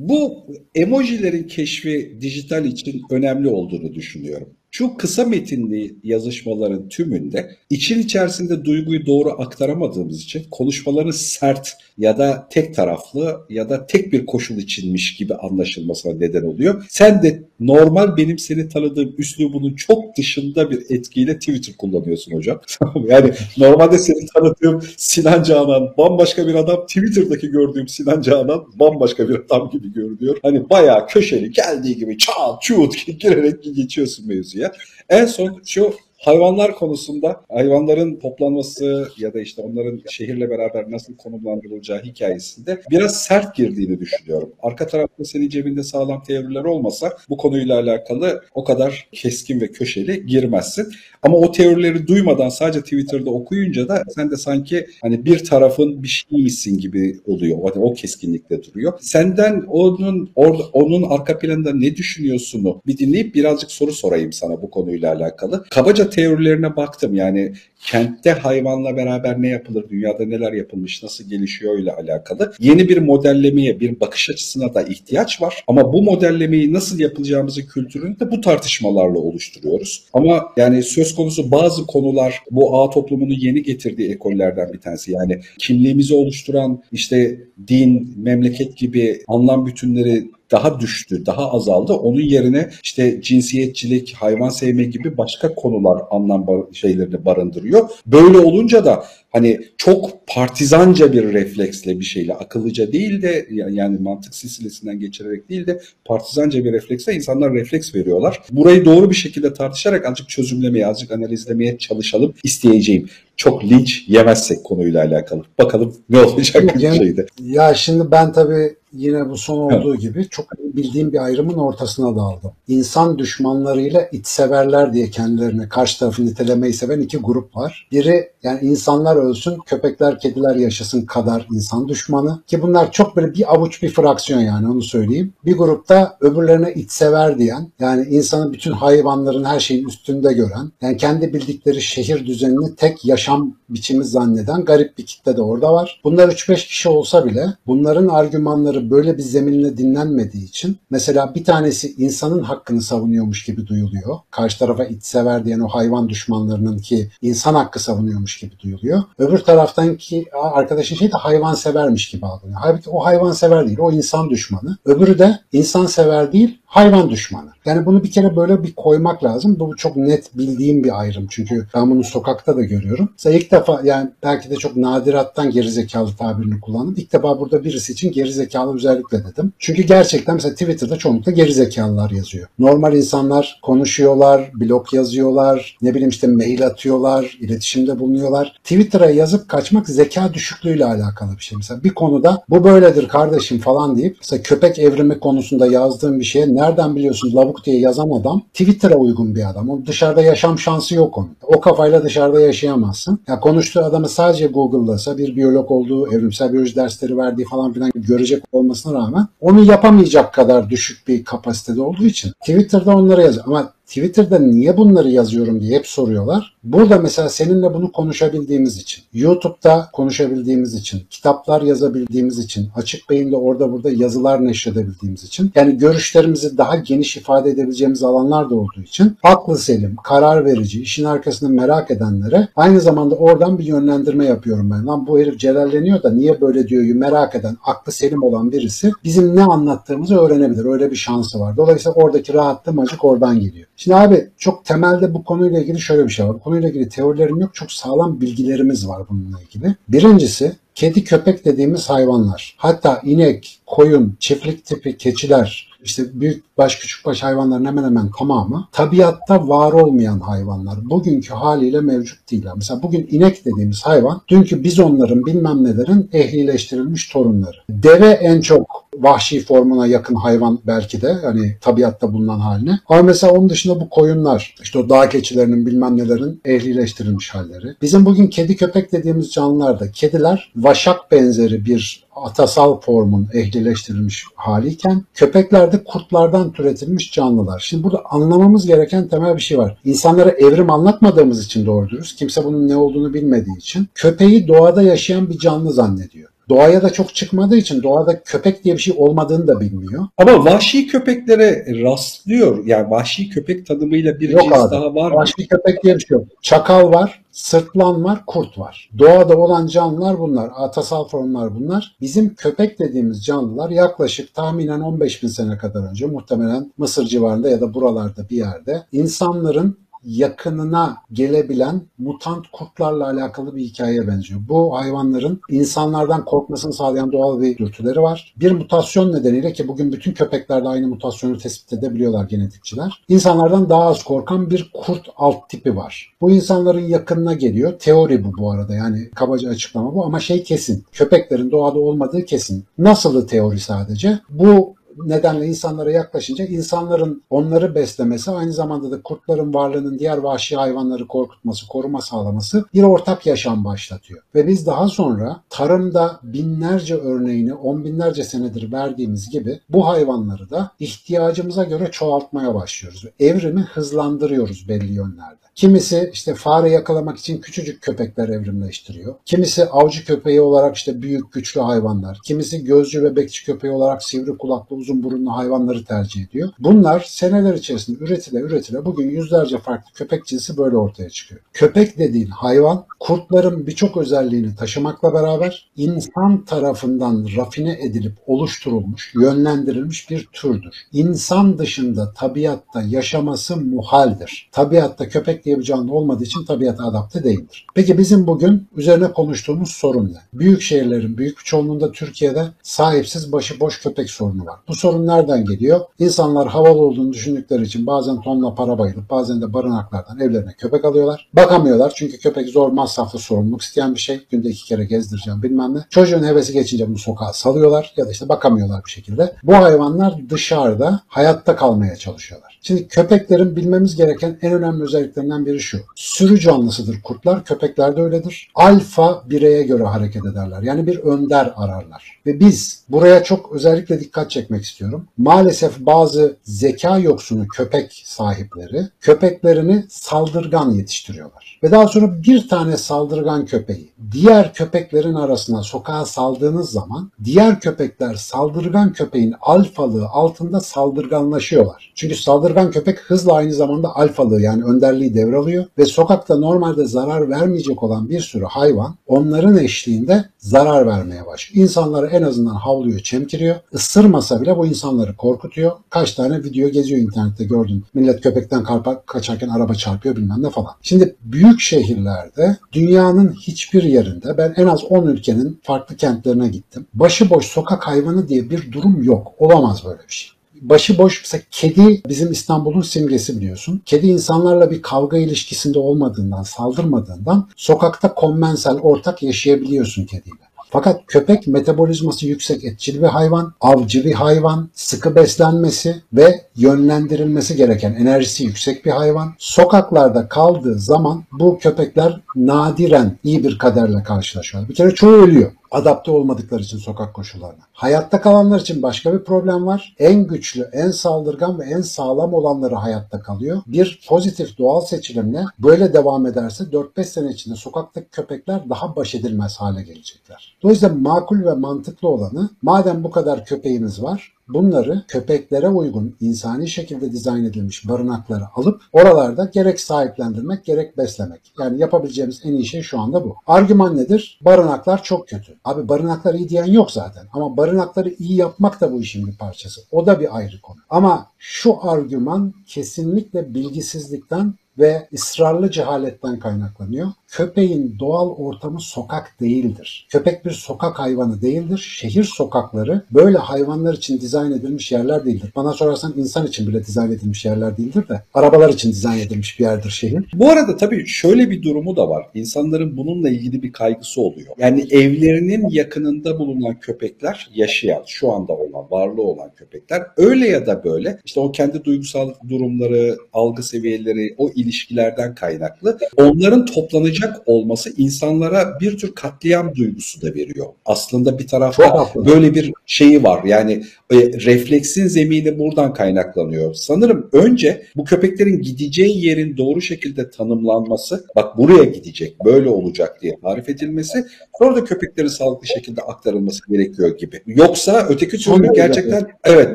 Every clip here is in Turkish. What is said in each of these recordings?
Bu emojilerin keşfi dijital için önemli olduğunu düşünüyorum. Şu kısa metinli yazışmaların tümünde için içerisinde duyguyu doğru aktaramadığımız için konuşmaların sert ya da tek taraflı ya da tek bir koşul içinmiş gibi anlaşılmasına neden oluyor. Sen de normal benim seni tanıdığım üslubunun çok dışında bir etkiyle Twitter kullanıyorsun hocam. yani normalde seni tanıdığım Sinan Canan bambaşka bir adam, Twitter'daki gördüğüm Sinan Canan bambaşka bir adam gibi görünüyor. Hani bayağı köşeli geldiği gibi çat çut girerek geçiyorsun mevzuya. En son şu Hayvanlar konusunda hayvanların toplanması ya da işte onların şehirle beraber nasıl konumlandırılacağı hikayesinde biraz sert girdiğini düşünüyorum. Arka tarafta senin cebinde sağlam teoriler olmasa bu konuyla alakalı o kadar keskin ve köşeli girmezsin. Ama o teorileri duymadan sadece Twitter'da okuyunca da sen de sanki hani bir tarafın bir şeyisin gibi oluyor. Hani o keskinlikte duruyor. Senden onun orada onun arka planında ne düşünüyorsunu bir dinleyip birazcık soru sorayım sana bu konuyla alakalı. Kabaca teorilerine baktım. Yani kentte hayvanla beraber ne yapılır, dünyada neler yapılmış, nasıl gelişiyor ile alakalı. Yeni bir modellemeye, bir bakış açısına da ihtiyaç var. Ama bu modellemeyi nasıl yapılacağımızı kültürünü de bu tartışmalarla oluşturuyoruz. Ama yani söz konusu bazı konular bu ağ toplumunu yeni getirdiği ekollerden bir tanesi. Yani kimliğimizi oluşturan işte din, memleket gibi anlam bütünleri daha düştü, daha azaldı. Onun yerine işte cinsiyetçilik, hayvan sevme gibi başka konular anlam şeylerini barındırıyor. Böyle olunca da hani çok partizanca bir refleksle bir şeyle akıllıca değil de yani mantık silsilesinden geçirerek değil de partizanca bir refleksle insanlar refleks veriyorlar. Burayı doğru bir şekilde tartışarak azıcık çözümlemeye, azıcık analizlemeye çalışalım isteyeceğim. Çok linç yemezsek konuyla alakalı. Bakalım ne olacak yani, şeyde. Ya şimdi ben tabii yine bu son olduğu evet. gibi çok bildiğim bir ayrımın ortasına daldım. İnsan düşmanlarıyla içseverler diye kendilerine karşı tarafı nitelemeyi seven iki grup var. Biri yani insanlar ölsün, köpekler, kediler yaşasın kadar insan düşmanı. Ki bunlar çok böyle bir avuç bir fraksiyon yani onu söyleyeyim. Bir grupta öbürlerine içsever diyen yani insanın bütün hayvanların her şeyin üstünde gören yani kendi bildikleri şehir düzenini tek yaşam biçimi zanneden garip bir kitle de orada var. Bunlar 3-5 kişi olsa bile bunların argümanları böyle bir zeminle dinlenmediği için mesela bir tanesi insanın hakkını savunuyormuş gibi duyuluyor. Karşı tarafa içsever diyen o hayvan düşmanlarının ki insan hakkı savunuyormuş gibi duyuluyor. Öbür taraftan ki arkadaşın şey de hayvan severmiş gibi algılıyor. Halbuki o hayvan sever değil, o insan düşmanı. Öbürü de insan sever değil, hayvan düşmanı. Yani bunu bir kere böyle bir koymak lazım. Bu çok net bildiğim bir ayrım. Çünkü ben bunu sokakta da görüyorum. Mesela ilk defa yani belki de çok nadirattan gerizekalı tabirini kullandım. İlk defa burada birisi için gerizekalı özellikle dedim. Çünkü gerçekten mesela Twitter'da çoğunlukla gerizekalılar yazıyor. Normal insanlar konuşuyorlar, blog yazıyorlar, ne bileyim işte mail atıyorlar, iletişimde bulunuyorlar. Twitter'a yazıp kaçmak zeka düşüklüğüyle alakalı bir şey. Mesela bir konuda bu böyledir kardeşim falan deyip mesela köpek evrimi konusunda yazdığım bir şeye nereden biliyorsun lavuk diye yazan adam Twitter'a uygun bir adam. O dışarıda yaşam şansı yok onun. O kafayla dışarıda yaşayamazsın. Ya konuştuğu adamı sadece Google'lasa bir biyolog olduğu, evrimsel biyoloji dersleri verdiği falan filan görecek olmasına rağmen onu yapamayacak kadar düşük bir kapasitede olduğu için Twitter'da onlara yazıyor. Ama Twitter'da niye bunları yazıyorum diye hep soruyorlar. Burada mesela seninle bunu konuşabildiğimiz için, YouTube'da konuşabildiğimiz için, kitaplar yazabildiğimiz için, açık beyinle orada burada yazılar neşredebildiğimiz için, yani görüşlerimizi daha geniş ifade edebileceğimiz alanlar da olduğu için aklı selim, karar verici, işin arkasını merak edenlere aynı zamanda oradan bir yönlendirme yapıyorum ben. Lan bu herif celalleniyor da niye böyle diyor merak eden, aklı selim olan birisi bizim ne anlattığımızı öğrenebilir. Öyle bir şansı var. Dolayısıyla oradaki rahatlamacık oradan geliyor. Şimdi abi çok temelde bu konuyla ilgili şöyle bir şey var. Bu konuyla ilgili teorilerim yok. Çok sağlam bilgilerimiz var bununla ilgili. Birincisi kedi köpek dediğimiz hayvanlar. Hatta inek, koyun, çiftlik tipi keçiler, işte büyük baş küçük baş hayvanların hemen hemen tamamı tabiatta var olmayan hayvanlar. Bugünkü haliyle mevcut değiller. Mesela bugün inek dediğimiz hayvan dünkü bizonların bilmem nelerin ehlileştirilmiş torunları. Deve en çok vahşi formuna yakın hayvan belki de hani tabiatta bulunan haline. Ama mesela onun dışında bu koyunlar işte o dağ keçilerinin bilmem nelerin ehlileştirilmiş halleri. Bizim bugün kedi köpek dediğimiz canlılarda kediler vaşak benzeri bir atasal formun ehlileştirilmiş haliyken köpeklerde kurtlardan türetilmiş canlılar. Şimdi burada anlamamız gereken temel bir şey var. İnsanlara evrim anlatmadığımız için doğru diyoruz. Kimse bunun ne olduğunu bilmediği için köpeği doğada yaşayan bir canlı zannediyor. Doğaya da çok çıkmadığı için doğada köpek diye bir şey olmadığını da bilmiyor. Ama vahşi köpeklere rastlıyor. Yani vahşi köpek tanımıyla bir Yok cins abi. daha var mı? Vahşi köpek diye bir şey yok. Çakal var, sırtlan var, kurt var. Doğada olan canlılar bunlar. Atasal formlar bunlar. Bizim köpek dediğimiz canlılar yaklaşık tahminen 15 bin sene kadar önce muhtemelen Mısır civarında ya da buralarda bir yerde insanların yakınına gelebilen mutant kurtlarla alakalı bir hikayeye benziyor. Bu hayvanların insanlardan korkmasını sağlayan doğal bir dürtüleri var. Bir mutasyon nedeniyle ki bugün bütün köpeklerde aynı mutasyonu tespit edebiliyorlar genetikçiler. İnsanlardan daha az korkan bir kurt alt tipi var. Bu insanların yakınına geliyor. Teori bu bu arada yani kabaca açıklama bu ama şey kesin. Köpeklerin doğada olmadığı kesin. Nasılı teori sadece? Bu nedenle insanlara yaklaşınca insanların onları beslemesi aynı zamanda da kurtların varlığının diğer vahşi hayvanları korkutması, koruma sağlaması bir ortak yaşam başlatıyor. Ve biz daha sonra tarımda binlerce örneğini on binlerce senedir verdiğimiz gibi bu hayvanları da ihtiyacımıza göre çoğaltmaya başlıyoruz. Evrimi hızlandırıyoruz belli yönlerde. Kimisi işte fare yakalamak için küçücük köpekler evrimleştiriyor. Kimisi avcı köpeği olarak işte büyük güçlü hayvanlar. Kimisi gözcü ve bekçi köpeği olarak sivri kulaklı uzun burunlu hayvanları tercih ediyor. Bunlar seneler içerisinde üretile üretile bugün yüzlerce farklı köpek cinsi böyle ortaya çıkıyor. Köpek dediğin hayvan kurtların birçok özelliğini taşımakla beraber insan tarafından rafine edilip oluşturulmuş, yönlendirilmiş bir türdür. İnsan dışında tabiatta yaşaması muhaldir. Tabiatta köpek diye bir canlı olmadığı için tabiata adapte değildir. Peki bizim bugün üzerine konuştuğumuz sorun ne? Büyük şehirlerin büyük bir çoğunluğunda Türkiye'de sahipsiz başıboş köpek sorunu var. Bu sorun nereden geliyor? İnsanlar havalı olduğunu düşündükleri için bazen tonla para bayılıp bazen de barınaklardan evlerine köpek alıyorlar. Bakamıyorlar çünkü köpek zor masraflı sorumluluk isteyen bir şey. Günde iki kere gezdireceğim bilmem ne. Çocuğun hevesi geçince bunu sokağa salıyorlar ya da işte bakamıyorlar bir şekilde. Bu hayvanlar dışarıda hayatta kalmaya çalışıyorlar. Şimdi köpeklerin bilmemiz gereken en önemli özelliklerinden biri şu. Sürü canlısıdır kurtlar, köpekler de öyledir. Alfa bireye göre hareket ederler. Yani bir önder ararlar. Ve biz buraya çok özellikle dikkat çekmek istiyorum. Maalesef bazı zeka yoksunu köpek sahipleri köpeklerini saldırgan yetiştiriyorlar. Ve daha sonra bir tane saldırgan köpeği diğer köpeklerin arasına sokağa saldığınız zaman diğer köpekler saldırgan köpeğin alfalığı altında saldırganlaşıyorlar. Çünkü saldırgan köpek hızla aynı zamanda alfalığı yani önderliği devralıyor ve sokakta normalde zarar vermeyecek olan bir sürü hayvan onların eşliğinde zarar vermeye başlıyor. İnsanları en azından havluyor, çemkiriyor. Isırmasa bile bu insanları korkutuyor. Kaç tane video geziyor internette gördüm. Millet köpekten karpa, kaçarken araba çarpıyor bilmem ne falan. Şimdi büyük şehirlerde dünyanın hiçbir yerinde ben en az 10 ülkenin farklı kentlerine gittim. Başıboş sokak hayvanı diye bir durum yok. Olamaz böyle bir şey başıboş mesela kedi bizim İstanbul'un simgesi biliyorsun. Kedi insanlarla bir kavga ilişkisinde olmadığından, saldırmadığından sokakta konmensel ortak yaşayabiliyorsun kediyle. Fakat köpek metabolizması yüksek etçil bir hayvan, avcı bir hayvan, sıkı beslenmesi ve yönlendirilmesi gereken enerjisi yüksek bir hayvan. Sokaklarda kaldığı zaman bu köpekler nadiren iyi bir kaderle karşılaşıyor. Bir kere çoğu ölüyor adapte olmadıkları için sokak koşullarına. Hayatta kalanlar için başka bir problem var. En güçlü, en saldırgan ve en sağlam olanları hayatta kalıyor. Bir pozitif doğal seçilimle böyle devam ederse 4-5 sene içinde sokaktaki köpekler daha baş edilmez hale gelecekler. Dolayısıyla makul ve mantıklı olanı madem bu kadar köpeğimiz var bunları köpeklere uygun insani şekilde dizayn edilmiş barınaklara alıp oralarda gerek sahiplendirmek gerek beslemek. Yani yapabileceğimiz en iyi şey şu anda bu. Argüman nedir? Barınaklar çok kötü. Abi barınaklar iyi diyen yok zaten. Ama barınakları iyi yapmak da bu işin bir parçası. O da bir ayrı konu. Ama şu argüman kesinlikle bilgisizlikten ve ısrarlı cehaletten kaynaklanıyor. Köpeğin doğal ortamı sokak değildir. Köpek bir sokak hayvanı değildir. Şehir sokakları böyle hayvanlar için dizayn edilmiş yerler değildir. Bana sorarsan insan için bile dizayn edilmiş yerler değildir de arabalar için dizayn edilmiş bir yerdir şehir. Bu arada tabii şöyle bir durumu da var. İnsanların bununla ilgili bir kaygısı oluyor. Yani evlerinin yakınında bulunan köpekler yaşayan, şu anda olan, varlığı olan köpekler öyle ya da böyle işte o kendi duygusal durumları, algı seviyeleri, o ilişkilerden kaynaklı onların toplanıcı olacak olması insanlara bir tür katliam duygusu da veriyor. Aslında bir tarafta böyle bir şeyi var. Yani e, refleksin zemini buradan kaynaklanıyor. Sanırım önce bu köpeklerin gideceği yerin doğru şekilde tanımlanması, bak buraya gidecek, böyle olacak diye tarif edilmesi, sonra da köpeklerin sağlıklı şekilde aktarılması gerekiyor gibi. Yoksa öteki türlü gerçekten evet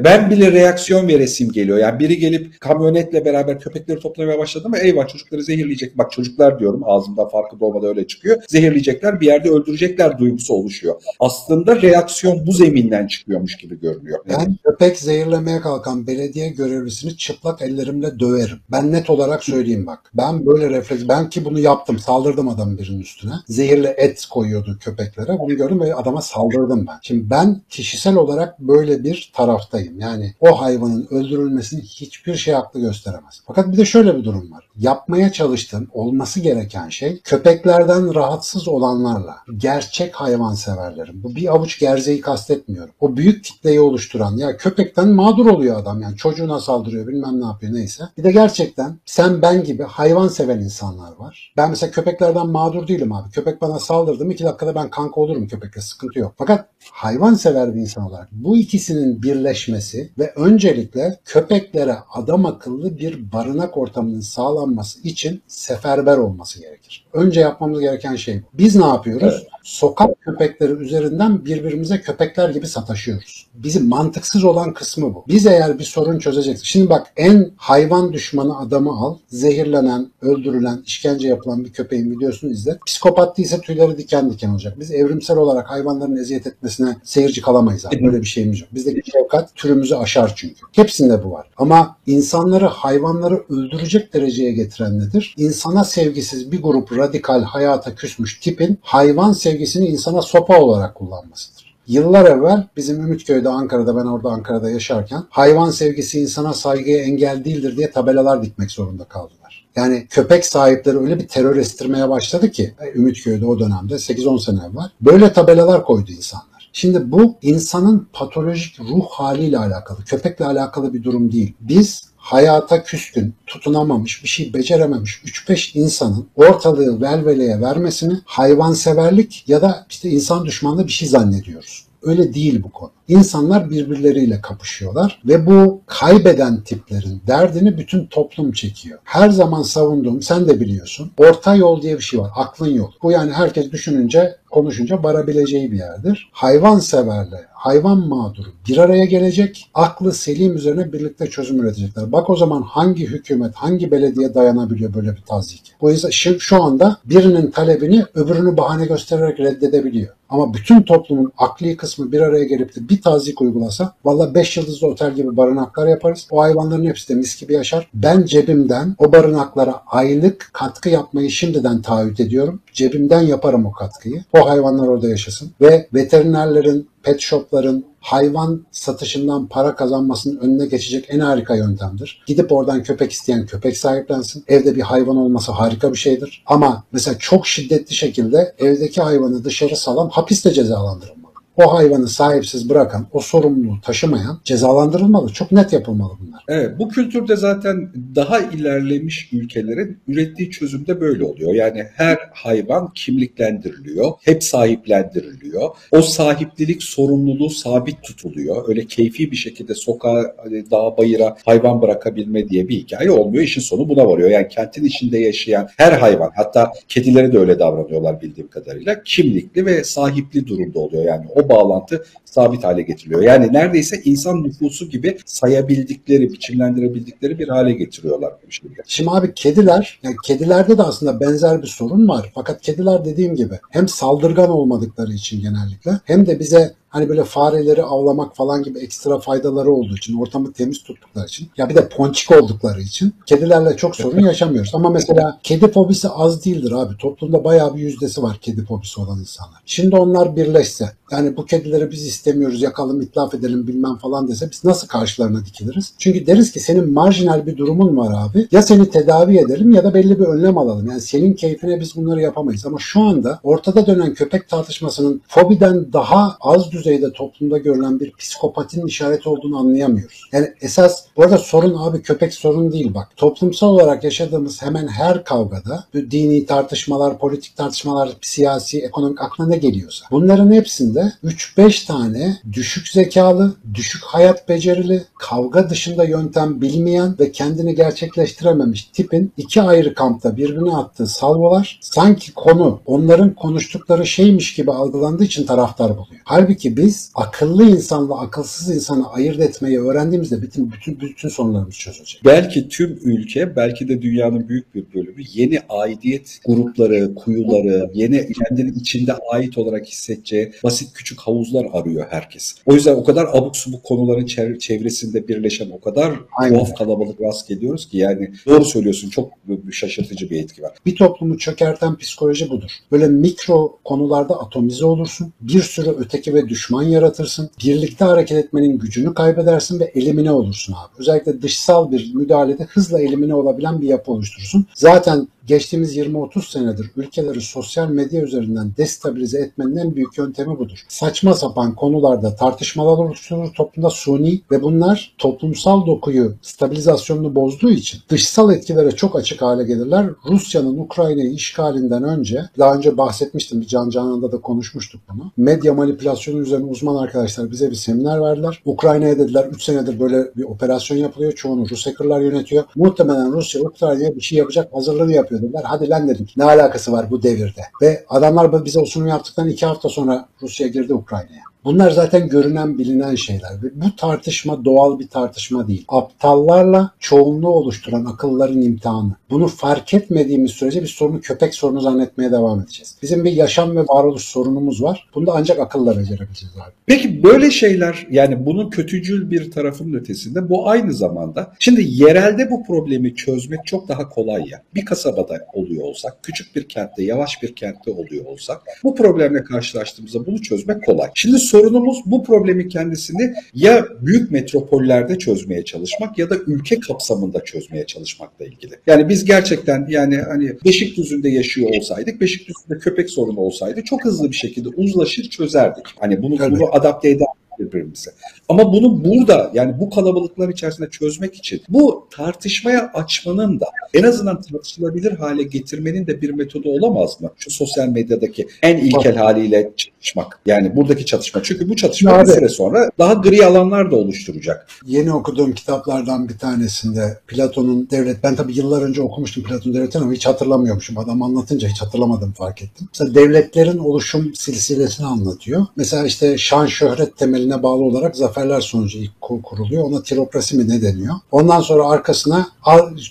ben bile reaksiyon veresim geliyor. Yani biri gelip kamyonetle beraber köpekleri toplamaya başladı mı eyvah çocukları zehirleyecek. Bak çocuklar diyorum ağzımdan farkında olmadan öyle çıkıyor. Zehirleyecekler bir yerde öldürecekler duygusu oluşuyor. Aslında reaksiyon bu zeminden çıkıyormuş gibi görünüyor. Ben köpek zehirlemeye kalkan belediye görevlisini çıplak ellerimle döverim. Ben net olarak söyleyeyim bak. Ben böyle refleks, ben ki bunu yaptım. Saldırdım adamın birinin üstüne. Zehirli et koyuyordu köpeklere. Bunu gördüm ve adama saldırdım ben. Şimdi ben kişisel olarak böyle bir taraftayım. Yani o hayvanın öldürülmesini hiçbir şey haklı gösteremez. Fakat bir de şöyle bir durum var. Yapmaya çalıştığım, olması gereken şey köpeklerden rahatsız olanlarla, gerçek hayvanseverlerin, bu bir avuç gerzeyi kastetmiyorum. O büyük kitleyi oluşturan, ya köpekten mağdur oluyor adam yani çocuğuna saldırıyor bilmem ne yapıyor neyse. Bir de gerçekten sen ben gibi hayvan seven insanlar var. Ben mesela köpeklerden mağdur değilim abi. Köpek bana saldırdı mı iki dakikada ben kanka olurum köpekle sıkıntı yok. Fakat hayvan sever bir insan olarak bu ikisinin birleşmesi ve öncelikle köpeklere adam akıllı bir barınak ortamının sağlanması için seferber olması gerekir. Önce yapmamız gereken şey. Biz ne yapıyoruz? Evet. Sokak köpekleri üzerinden birbirimize köpekler gibi sataşıyoruz. Bizim mantıksız olan kısmı bu. Biz eğer bir sorun çözeceksek. Şimdi bak en hayvan düşmanı adamı al. Zehirlenen, öldürülen, işkence yapılan bir köpeğin videosunu izle. Psikopat değilse tüyleri diken diken olacak. Biz evrimsel olarak hayvanların eziyet etmesine seyirci kalamayız abi. Böyle bir şeyimiz yok. Bizdeki şefkat türümüzü aşar çünkü. Hepsinde bu var. Ama insanları hayvanları öldürecek dereceye getiren nedir? İnsana sevgisiz bir grup radikal hayata küsmüş tipin hayvan sevgisini insana sopa olarak kullanmasıdır. Yıllar evvel bizim Ümitköy'de Ankara'da ben orada Ankara'da yaşarken hayvan sevgisi insana saygıya engel değildir diye tabelalar dikmek zorunda kaldılar. Yani köpek sahipleri öyle bir terör estirmeye başladı ki e, Ümitköy'de o dönemde 8-10 sene evvel böyle tabelalar koydu insanlar. Şimdi bu insanın patolojik ruh haliyle alakalı, köpekle alakalı bir durum değil. Biz hayata küskün, tutunamamış, bir şey becerememiş 3-5 insanın ortalığı velveleye vermesini hayvanseverlik ya da işte insan düşmanlığı bir şey zannediyoruz. Öyle değil bu konu. İnsanlar birbirleriyle kapışıyorlar ve bu kaybeden tiplerin derdini bütün toplum çekiyor. Her zaman savunduğum, sen de biliyorsun, orta yol diye bir şey var, aklın yol. Bu yani herkes düşününce, konuşunca varabileceği bir yerdir. Hayvan severle, hayvan mağduru bir araya gelecek, aklı selim üzerine birlikte çözüm üretecekler. Bak o zaman hangi hükümet, hangi belediye dayanabiliyor böyle bir tazyik? Bu yüzden şu, anda birinin talebini öbürünü bahane göstererek reddedebiliyor. Ama bütün toplumun akli kısmı bir araya gelip de bir tazik uygulasa valla 5 yıldızlı otel gibi barınaklar yaparız. O hayvanların hepsi de mis gibi yaşar. Ben cebimden o barınaklara aylık katkı yapmayı şimdiden taahhüt ediyorum. Cebimden yaparım o katkıyı. O hayvanlar orada yaşasın. Ve veterinerlerin, pet shopların hayvan satışından para kazanmasının önüne geçecek en harika yöntemdir. Gidip oradan köpek isteyen köpek sahiplensin. Evde bir hayvan olması harika bir şeydir. Ama mesela çok şiddetli şekilde evdeki hayvanı dışarı salan hapiste cezalandırılmalı. O hayvanı sahipsiz bırakan, o sorumluluğu taşımayan cezalandırılmalı. Çok net yapılmalı bunlar. Evet, bu kültürde zaten daha ilerlemiş ülkelerin ürettiği çözümde böyle oluyor. Yani her hayvan kimliklendiriliyor, hep sahiplendiriliyor. O sahiplilik sorumluluğu sabit tutuluyor. Öyle keyfi bir şekilde sokağa, hani dağa, bayıra hayvan bırakabilme diye bir hikaye olmuyor. İşin sonu buna varıyor. Yani kentin içinde yaşayan her hayvan, hatta kedilere de öyle davranıyorlar bildiğim kadarıyla. Kimlikli ve sahipli durumda oluyor. Yani o bağlantı sabit hale getiriliyor. Yani neredeyse insan nüfusu gibi sayabildikleri, biçimlendirebildikleri bir hale getiriyorlar bu şeyi. Şimdi abi kediler, yani kedilerde de aslında benzer bir sorun var. Fakat kediler dediğim gibi hem saldırgan olmadıkları için genellikle hem de bize hani böyle fareleri avlamak falan gibi ekstra faydaları olduğu için, ortamı temiz tuttukları için, ya bir de ponçik oldukları için kedilerle çok sorun yaşamıyoruz. Ama mesela kedi fobisi az değildir abi. Toplumda bayağı bir yüzdesi var kedi fobisi olan insanlar. Şimdi onlar birleşse, yani bu kedileri biz istemiyoruz, yakalım, itlaf edelim bilmem falan dese biz nasıl karşılarına dikiliriz? Çünkü deriz ki senin marjinal bir durumun var abi. Ya seni tedavi edelim ya da belli bir önlem alalım. Yani senin keyfine biz bunları yapamayız. Ama şu anda ortada dönen köpek tartışmasının fobiden daha az düzeyde düzeyde toplumda görülen bir psikopatinin işareti olduğunu anlayamıyoruz. Yani esas bu arada sorun abi köpek sorun değil bak. Toplumsal olarak yaşadığımız hemen her kavgada dini tartışmalar, politik tartışmalar, siyasi, ekonomik aklına ne geliyorsa. Bunların hepsinde 3-5 tane düşük zekalı, düşük hayat becerili, kavga dışında yöntem bilmeyen ve kendini gerçekleştirememiş tipin iki ayrı kampta birbirine attığı salvolar sanki konu onların konuştukları şeymiş gibi algılandığı için taraftar buluyor. Halbuki biz akıllı insanla akılsız insanı ayırt etmeyi öğrendiğimizde bütün bütün bütün sorunlarımız çözülecek. Belki tüm ülke, belki de dünyanın büyük bir bölümü yeni aidiyet grupları, kuyuları, yeni kendini içinde ait olarak hissedeceği basit küçük havuzlar arıyor herkes. O yüzden o kadar abuk subuk konuların çevresinde birleşen o kadar Aynen. tuhaf kalabalık rast geliyoruz ki yani doğru söylüyorsun çok şaşırtıcı bir etki var. Bir toplumu çökerten psikoloji budur. Böyle mikro konularda atomize olursun. Bir sürü öteki ve düşman yaratırsın. Birlikte hareket etmenin gücünü kaybedersin ve elimine olursun abi. Özellikle dışsal bir müdahalede hızla elimine olabilen bir yapı oluşturursun. Zaten geçtiğimiz 20-30 senedir ülkeleri sosyal medya üzerinden destabilize etmenin en büyük yöntemi budur. Saçma sapan konularda tartışmalar oluşturur toplumda suni ve bunlar toplumsal dokuyu stabilizasyonunu bozduğu için dışsal etkilere çok açık hale gelirler. Rusya'nın Ukrayna'yı işgalinden önce daha önce bahsetmiştim bir Can Canan'da da konuşmuştuk bunu. Medya manipülasyonu üzerine uzman arkadaşlar bize bir seminer verdiler. Ukrayna'ya dediler 3 senedir böyle bir operasyon yapılıyor. Çoğunu Rus hackerlar yönetiyor. Muhtemelen Rusya Ukrayna'ya bir şey yapacak hazırlığını yapıyor yapıyor Hadi lan dedim ne alakası var bu devirde. Ve adamlar bize o sunumu yaptıktan iki hafta sonra Rusya girdi Ukrayna'ya. Bunlar zaten görünen bilinen şeyler. Ve bu tartışma doğal bir tartışma değil. Aptallarla çoğunluğu oluşturan akılların imtihanı. Bunu fark etmediğimiz sürece biz sorunu köpek sorunu zannetmeye devam edeceğiz. Bizim bir yaşam ve varoluş sorunumuz var. Bunu da ancak akılla becerebileceğiz abi. Peki böyle şeyler yani bunun kötücül bir tarafının ötesinde bu aynı zamanda şimdi yerelde bu problemi çözmek çok daha kolay ya. Bir kasabada oluyor olsak, küçük bir kentte, yavaş bir kentte oluyor olsak bu problemle karşılaştığımızda bunu çözmek kolay. Şimdi sorunumuz bu problemi kendisini ya büyük metropollerde çözmeye çalışmak ya da ülke kapsamında çözmeye çalışmakla ilgili. Yani biz gerçekten yani hani Beşikdüzü'nde yaşıyor olsaydık, Beşikdüzü'nde köpek sorunu olsaydı çok hızlı bir şekilde uzlaşır çözerdik. Hani bunu, bunu adapte eder birbirimize. Ama bunu burada yani bu kalabalıklar içerisinde çözmek için bu tartışmaya açmanın da en azından tartışılabilir hale getirmenin de bir metodu olamaz mı? Şu sosyal medyadaki en ilkel haliyle çatışmak. Yani buradaki çatışma. Çünkü bu çatışma bir süre sonra daha gri alanlar da oluşturacak. Yeni okuduğum kitaplardan bir tanesinde Platon'un devlet, ben tabii yıllar önce okumuştum Platon devletini ama hiç hatırlamıyormuşum. Adam anlatınca hiç hatırlamadım fark ettim. Mesela devletlerin oluşum silsilesini anlatıyor. Mesela işte şan şöhret temeline bağlı olarak zaferler sonucu ilk kuruluyor. Ona tirokrasi mi ne deniyor? Ondan sonra arkasına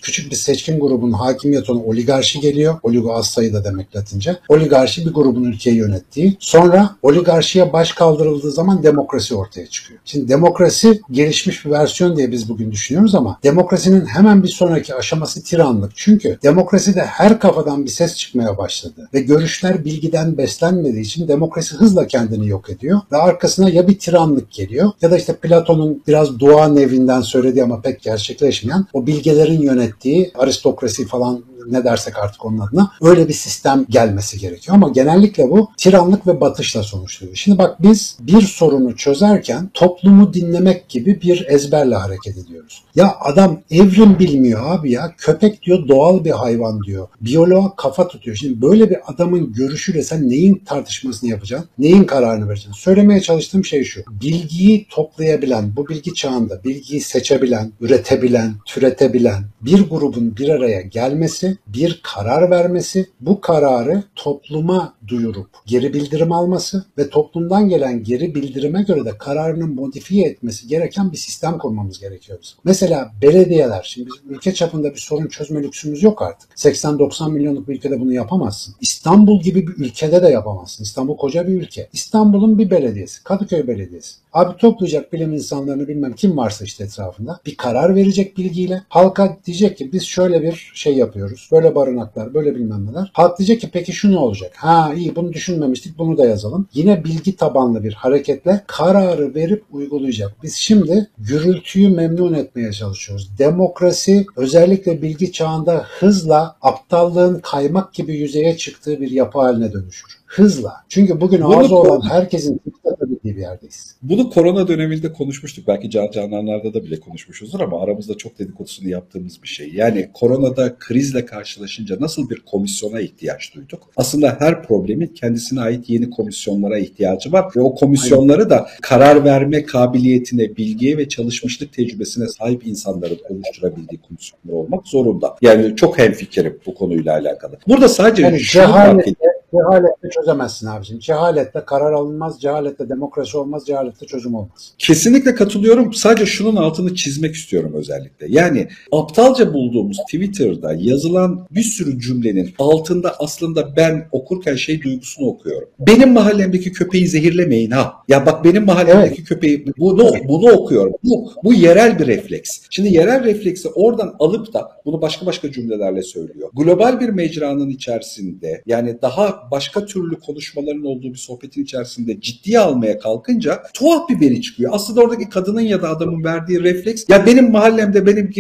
küçük bir seçkin grubun hakimiyet olan oligarşi geliyor. Oligo az sayıda demek Latince. Oligarşi bir grubun ülkeyi yönettiği. Sonra oligarşiye baş kaldırıldığı zaman demokrasi ortaya çıkıyor. Şimdi demokrasi gelişmiş bir versiyon diye biz bugün düşünüyoruz ama demokrasinin hemen bir sonraki aşaması tiranlık. Çünkü demokraside her kafadan bir ses çıkmaya başladı ve görüşler bilgiden beslenmediği için demokrasi hızla kendini yok ediyor ve arkasına ya bir tiranlık geliyor. Ya da işte Platon'un biraz dua nevinden söylediği ama pek gerçekleşmeyen o bilgelerin yönettiği aristokrasi falan ne dersek artık onun adına öyle bir sistem gelmesi gerekiyor. Ama genellikle bu tiranlık ve batışla sonuçlanıyor. Şimdi bak biz bir sorunu çözerken toplumu dinlemek gibi bir ezberle hareket ediyoruz. Ya adam evrim bilmiyor abi ya. Köpek diyor doğal bir hayvan diyor. Biyoloğa kafa tutuyor. Şimdi böyle bir adamın görüşüyle sen neyin tartışmasını yapacaksın? Neyin kararını vereceksin? Söylemeye çalıştığım şey şu. Bilgiyi toplayabilen, bu bilgi çağında bilgiyi seçebilen, üretebilen, türetebilen bir grubun bir araya gelmesi bir karar vermesi, bu kararı topluma duyurup geri bildirim alması ve toplumdan gelen geri bildirime göre de kararını modifiye etmesi gereken bir sistem kurmamız gerekiyor bizim. Mesela belediyeler, şimdi ülke çapında bir sorun çözme lüksümüz yok artık. 80-90 milyonluk bir ülkede bunu yapamazsın. İstanbul gibi bir ülkede de yapamazsın. İstanbul koca bir ülke. İstanbul'un bir belediyesi, Kadıköy Belediyesi. Abi toplayacak bilim insanlarını bilmem kim varsa işte etrafında bir karar verecek bilgiyle. Halka diyecek ki biz şöyle bir şey yapıyoruz Böyle barınaklar, böyle bilmem neler. Halk diyecek ki peki şu ne olacak? Ha iyi bunu düşünmemiştik bunu da yazalım. Yine bilgi tabanlı bir hareketle kararı verip uygulayacak. Biz şimdi gürültüyü memnun etmeye çalışıyoruz. Demokrasi özellikle bilgi çağında hızla aptallığın kaymak gibi yüzeye çıktığı bir yapı haline dönüşür. Hızla. Çünkü bugün Bunu ağzı olan herkesin atabildiği bir yerdeyiz. Bunu korona döneminde konuşmuştuk. Belki Can Cananlar'da da bile konuşmuşuzdur ama aramızda çok dedikodusunu yaptığımız bir şey. Yani koronada krizle karşılaşınca nasıl bir komisyona ihtiyaç duyduk? Aslında her problemin kendisine ait yeni komisyonlara ihtiyacı var ve o komisyonları da karar verme kabiliyetine, bilgiye ve çalışmışlık tecrübesine sahip insanların oluşturabildiği komisyonlar olmak zorunda. Yani çok hemfikirim bu konuyla alakalı. Burada sadece Yani şunu fark cehaletle, çözemezsin abicim. Cehaletle karar alınmaz, cehaletle demokrasi olmaz, cehaletle çözüm olmaz. Kesinlikle katılıyorum. Sadece şunun altını çizmek istiyorum özellikle. Yani aptalca bulduğumuz Twitter'da yazılan bir sürü cümlenin altında aslında ben okurken şey duygusunu okuyorum. Benim mahallemdeki köpeği zehirlemeyin ha. Ya bak benim mahallemdeki köpeği bunu bunu okuyorum. Bu bu yerel bir refleks. Şimdi yerel refleksi oradan alıp da bunu başka başka cümlelerle söylüyor. Global bir mecranın içerisinde yani daha başka türlü konuşmaların olduğu bir sohbetin içerisinde ciddiye almaya kalkınca tuhaf bir beni çıkıyor. Aslında oradaki kadının ya da adamın verdiği refleks ya benim mahallemde benim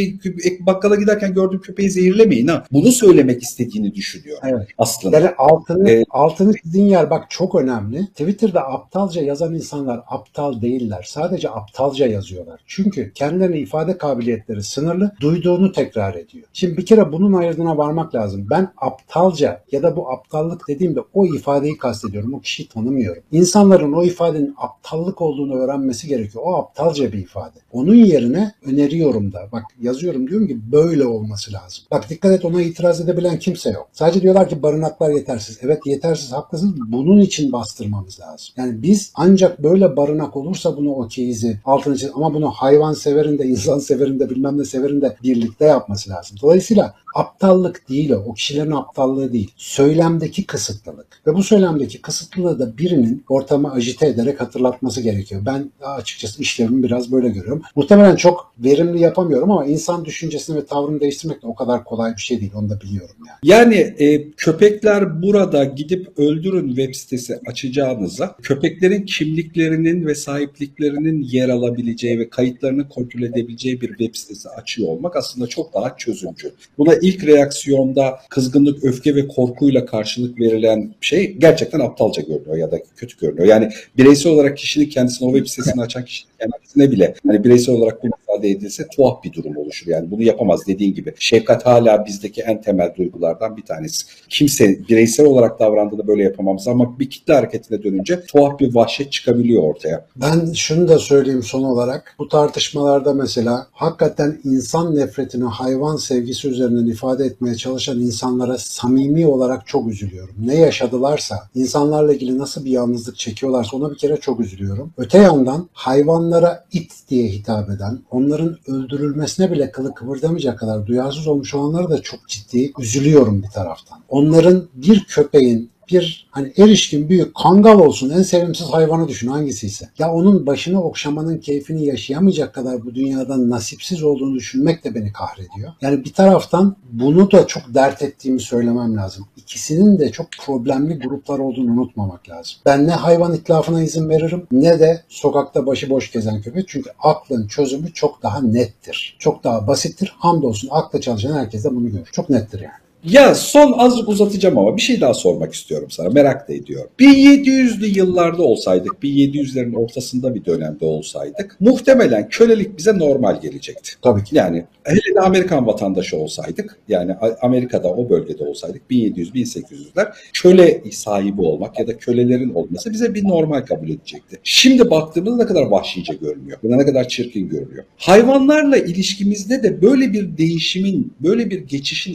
bakkala giderken gördüğüm köpeği zehirlemeyin ha. Bunu söylemek istediğini düşünüyor Evet. aslında. Yani altını, Evet. altını çizdiğin yer bak çok önemli. Twitter'da aptalca yazan insanlar aptal değiller. Sadece aptalca yazıyorlar. Çünkü kendilerine ifade kabiliyetleri sınırlı. Duyduğunu tekrar ediyor. Şimdi bir kere bunun ayırdığına varmak lazım. Ben aptalca ya da bu aptallık dediğimde o ifadeyi kastediyorum. O kişiyi tanımıyorum. İnsanların o ifadenin aptallık olduğunu öğrenmesi gerekiyor. O aptalca bir ifade. Onun yerine öneriyorum da. Bak yazıyorum diyorum ki böyle olması lazım. Bak dikkat et ona itiraz edebilen kimse yok. Sadece diyorlar ki barınaklar yetersiz. Evet yetersiz haklısınız. Bunun için bastırmamız lazım. Yani biz ancak böyle barınak olursa bunu okeyizi altını çiz ama bunu hayvan severin de insan severin de bilmem ne severin de birlikte yapması lazım. Dolayısıyla aptallık değil o. O kişilerin aptallığı değil. Söylemdeki kısıtlılık. Ve bu söylemdeki kısıtlılığı da birinin ortamı ajite ederek hatırlatması gerekiyor. Ben açıkçası işlevimi biraz böyle görüyorum. Muhtemelen çok verimli yapamıyorum ama insan düşüncesini ve tavrını değiştirmek de o kadar kolay bir şey değil. Onu da biliyorum yani. Yani e, köpekler burada gidip öldürün web sitesi açacağınıza köpeklerin kimliklerinin ve sahipliklerinin yer alabileceği ve kayıtlarını kontrol edebileceği bir web sitesi açıyor olmak aslında çok daha çözümcü. Buna ilk reaksiyonda kızgınlık, öfke ve korkuyla karşılık verilen şey gerçekten aptalca görünüyor ya da kötü görünüyor. Yani bireysel olarak kişinin kendisine o web sitesini açan kişinin kendisine bile hani bireysel olarak bunu ifade edilse tuhaf bir durum oluşur. Yani bunu yapamaz dediğin gibi. Şefkat hala bizdeki en temel duygulardan bir tanesi. Kimse bireysel olarak davrandığında böyle yapamamız ama bir kitle hareketine dönünce tuhaf bir vahşet çıkabiliyor ortaya. Ben şunu da söyleyeyim son olarak. Bu tartışmalarda mesela hakikaten insan nefretini hayvan sevgisi üzerinden ifade etmeye çalışan insanlara samimi olarak çok üzülüyorum. Ne yaşadılarsa, insanlarla ilgili nasıl bir yalnızlık çekiyorlarsa ona bir kere çok üzülüyorum. Öte yandan hayvanlara it diye hitap eden, onların öldürülmesine bile kılı kıvırdamayacak kadar duyarsız olmuş olanlara da çok ciddi üzülüyorum bir taraftan. Onların bir köpeğin bir hani erişkin büyük kangal olsun en sevimsiz hayvanı düşün hangisiyse. Ya onun başını okşamanın keyfini yaşayamayacak kadar bu dünyadan nasipsiz olduğunu düşünmek de beni kahrediyor. Yani bir taraftan bunu da çok dert ettiğimi söylemem lazım. İkisinin de çok problemli gruplar olduğunu unutmamak lazım. Ben ne hayvan itlafına izin veririm ne de sokakta başıboş gezen köpek. Çünkü aklın çözümü çok daha nettir. Çok daha basittir. Hamdolsun akla çalışan herkes de bunu görür. Çok nettir yani. Ya son azıcık uzatacağım ama bir şey daha sormak istiyorum sana. Merak da ediyorum. 1700'lü yıllarda olsaydık, 1700'lerin ortasında bir dönemde olsaydık muhtemelen kölelik bize normal gelecekti. Tabii ki. Yani hele de Amerikan vatandaşı olsaydık, yani Amerika'da o bölgede olsaydık 1700-1800'ler köle sahibi olmak ya da kölelerin olması bize bir normal kabul edecekti. Şimdi baktığımızda ne kadar vahşice görünüyor. Bu ne kadar çirkin görünüyor. Hayvanlarla ilişkimizde de böyle bir değişimin, böyle bir geçişin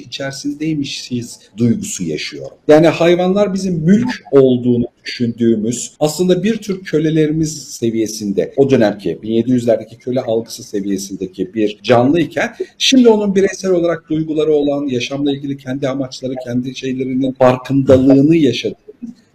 içerisindeymişiz duygusu yaşıyorum. Yani hayvanlar bizim mülk olduğunu düşündüğümüz aslında bir tür kölelerimiz seviyesinde o dönemki 1700'lerdeki köle algısı seviyesindeki bir canlı iken şimdi onun bireysel olarak duyguları olan yaşamla ilgili kendi amaçları kendi şeylerinin farkındalığını yaşadığı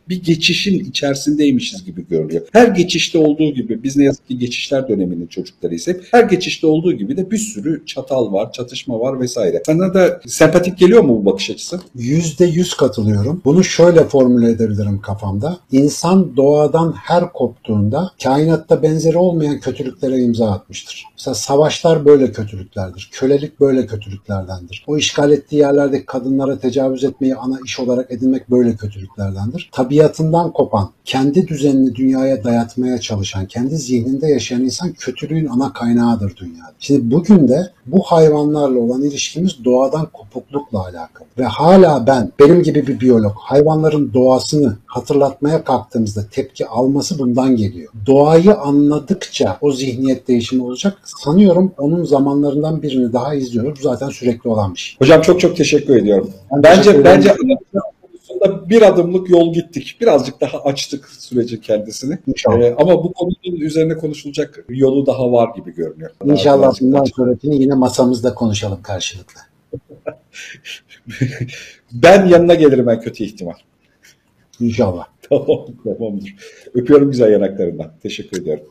bir geçişin içerisindeymişiz gibi görünüyor. Her geçişte olduğu gibi biz ne yazık ki geçişler döneminin çocuklarıyız hep. Her geçişte olduğu gibi de bir sürü çatal var, çatışma var vesaire. Sana da sempatik geliyor mu bu bakış açısı? Yüzde yüz katılıyorum. Bunu şöyle formüle edebilirim kafamda. İnsan doğadan her koptuğunda kainatta benzeri olmayan kötülüklere imza atmıştır. Mesela savaşlar böyle kötülüklerdir. Kölelik böyle kötülüklerdendir. O işgal ettiği yerlerdeki kadınlara tecavüz etmeyi ana iş olarak edinmek böyle kötülüklerdendir. Tabiatından kopan, kendi düzenini dünyaya dayatmaya çalışan, kendi zihninde yaşayan insan kötülüğün ana kaynağıdır dünyada. Şimdi bugün de bu hayvanlarla olan ilişkimiz doğadan kopuklukla alakalı. Ve hala ben, benim gibi bir biyolog, hayvanların doğasını hatırlatmaya kalktığımızda tepki alması bundan geliyor. Doğayı anladıkça o zihniyet değişimi olacak. Sanıyorum onun zamanlarından birini daha izliyoruz. Zaten sürekli olan bir şey. Hocam çok çok teşekkür ediyorum. Ben bence teşekkür bence konusunda bir adımlık yol gittik. Birazcık daha açtık süreci kendisini. İnşallah. Ee, ama bu konunun üzerine konuşulacak yolu daha var gibi görünüyor. İnşallah bundan sonrakini yine masamızda konuşalım karşılıklı. Ben yanına gelirim en kötü ihtimal. İnşallah. Tamam, tamamdır. Öpüyorum güzel yanaklarından. Teşekkür ediyorum.